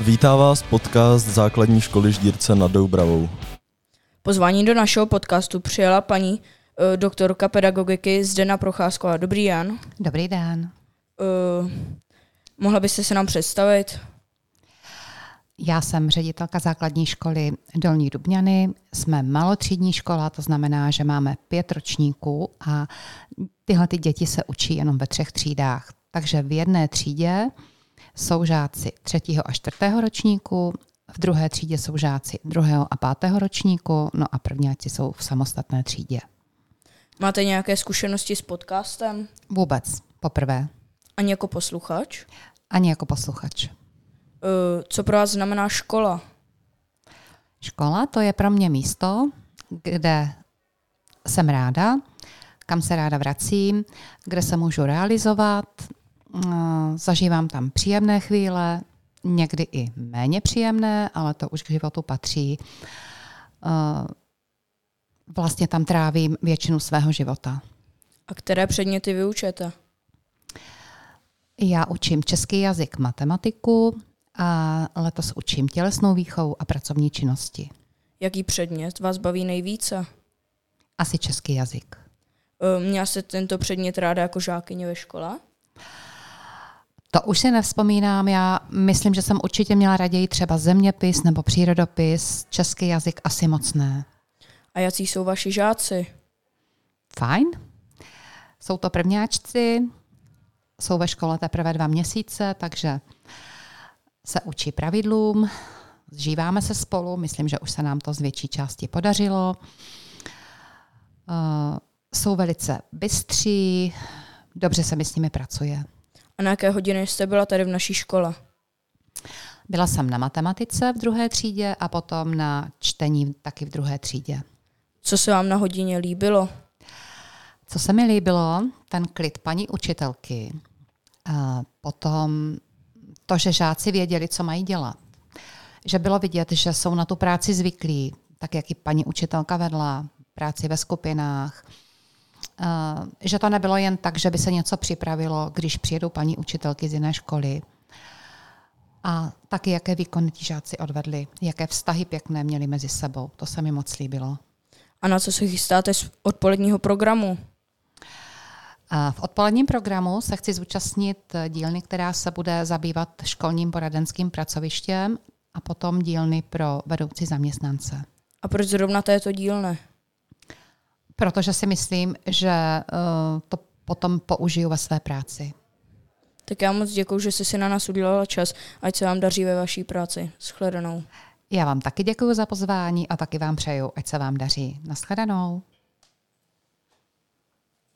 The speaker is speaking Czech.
Vítá vás podcast základní školy Ždírce nad Doubravou. Pozvání do našeho podcastu přijala paní uh, doktorka pedagogiky Zdena Procházková. Dobrý den. Dobrý den. Uh, mohla byste se nám představit? Já jsem ředitelka základní školy Dolní Dubňany. Jsme malotřídní škola, to znamená, že máme pět ročníků a tyhle ty děti se učí jenom ve třech třídách. Takže v jedné třídě jsou žáci třetího a čtvrtého ročníku, v druhé třídě jsou žáci druhého a pátého ročníku, no a prvňáci jsou v samostatné třídě. Máte nějaké zkušenosti s podcastem? Vůbec, poprvé. Ani jako posluchač? Ani jako posluchač. Uh, co pro vás znamená škola? Škola to je pro mě místo, kde jsem ráda, kam se ráda vracím, kde se můžu realizovat, zažívám tam příjemné chvíle, někdy i méně příjemné, ale to už k životu patří. Uh, vlastně tam trávím většinu svého života. A které předměty vyučujete? Já učím český jazyk, matematiku a letos učím tělesnou výchovu a pracovní činnosti. Jaký předmět vás baví nejvíce? Asi český jazyk. Uh, měla jste tento předmět ráda jako žákyně ve škole? To už si nevzpomínám. Já myslím, že jsem určitě měla raději třeba zeměpis nebo přírodopis. Český jazyk asi moc ne. A jaký jsou vaši žáci? Fajn. Jsou to prvňáčci, jsou ve škole teprve dva měsíce, takže se učí pravidlům, zžíváme se spolu, myslím, že už se nám to z větší části podařilo. Uh, jsou velice bystří, dobře se mi s nimi pracuje. A na jaké hodiny jste byla tady v naší škole? Byla jsem na matematice v druhé třídě a potom na čtení taky v druhé třídě. Co se vám na hodině líbilo? Co se mi líbilo, ten klid paní učitelky. A potom to, že žáci věděli, co mají dělat. Že bylo vidět, že jsou na tu práci zvyklí, tak jak i paní učitelka vedla, práci ve skupinách. Uh, že to nebylo jen tak, že by se něco připravilo, když přijedou paní učitelky z jiné školy. A taky, jaké výkony ti žáci odvedli, jaké vztahy pěkné měli mezi sebou. To se mi moc líbilo. A na co se chystáte z odpoledního programu? V odpoledním programu se chci zúčastnit dílny, která se bude zabývat školním poradenským pracovištěm a potom dílny pro vedoucí zaměstnance. A proč zrovna této dílny? Protože si myslím, že uh, to potom použiju ve své práci. Tak já moc děkuji, že jsi si na nás udělala čas, ať se vám daří ve vaší práci. Shledanou. Já vám taky děkuji za pozvání a taky vám přeju, ať se vám daří. Naschledanou.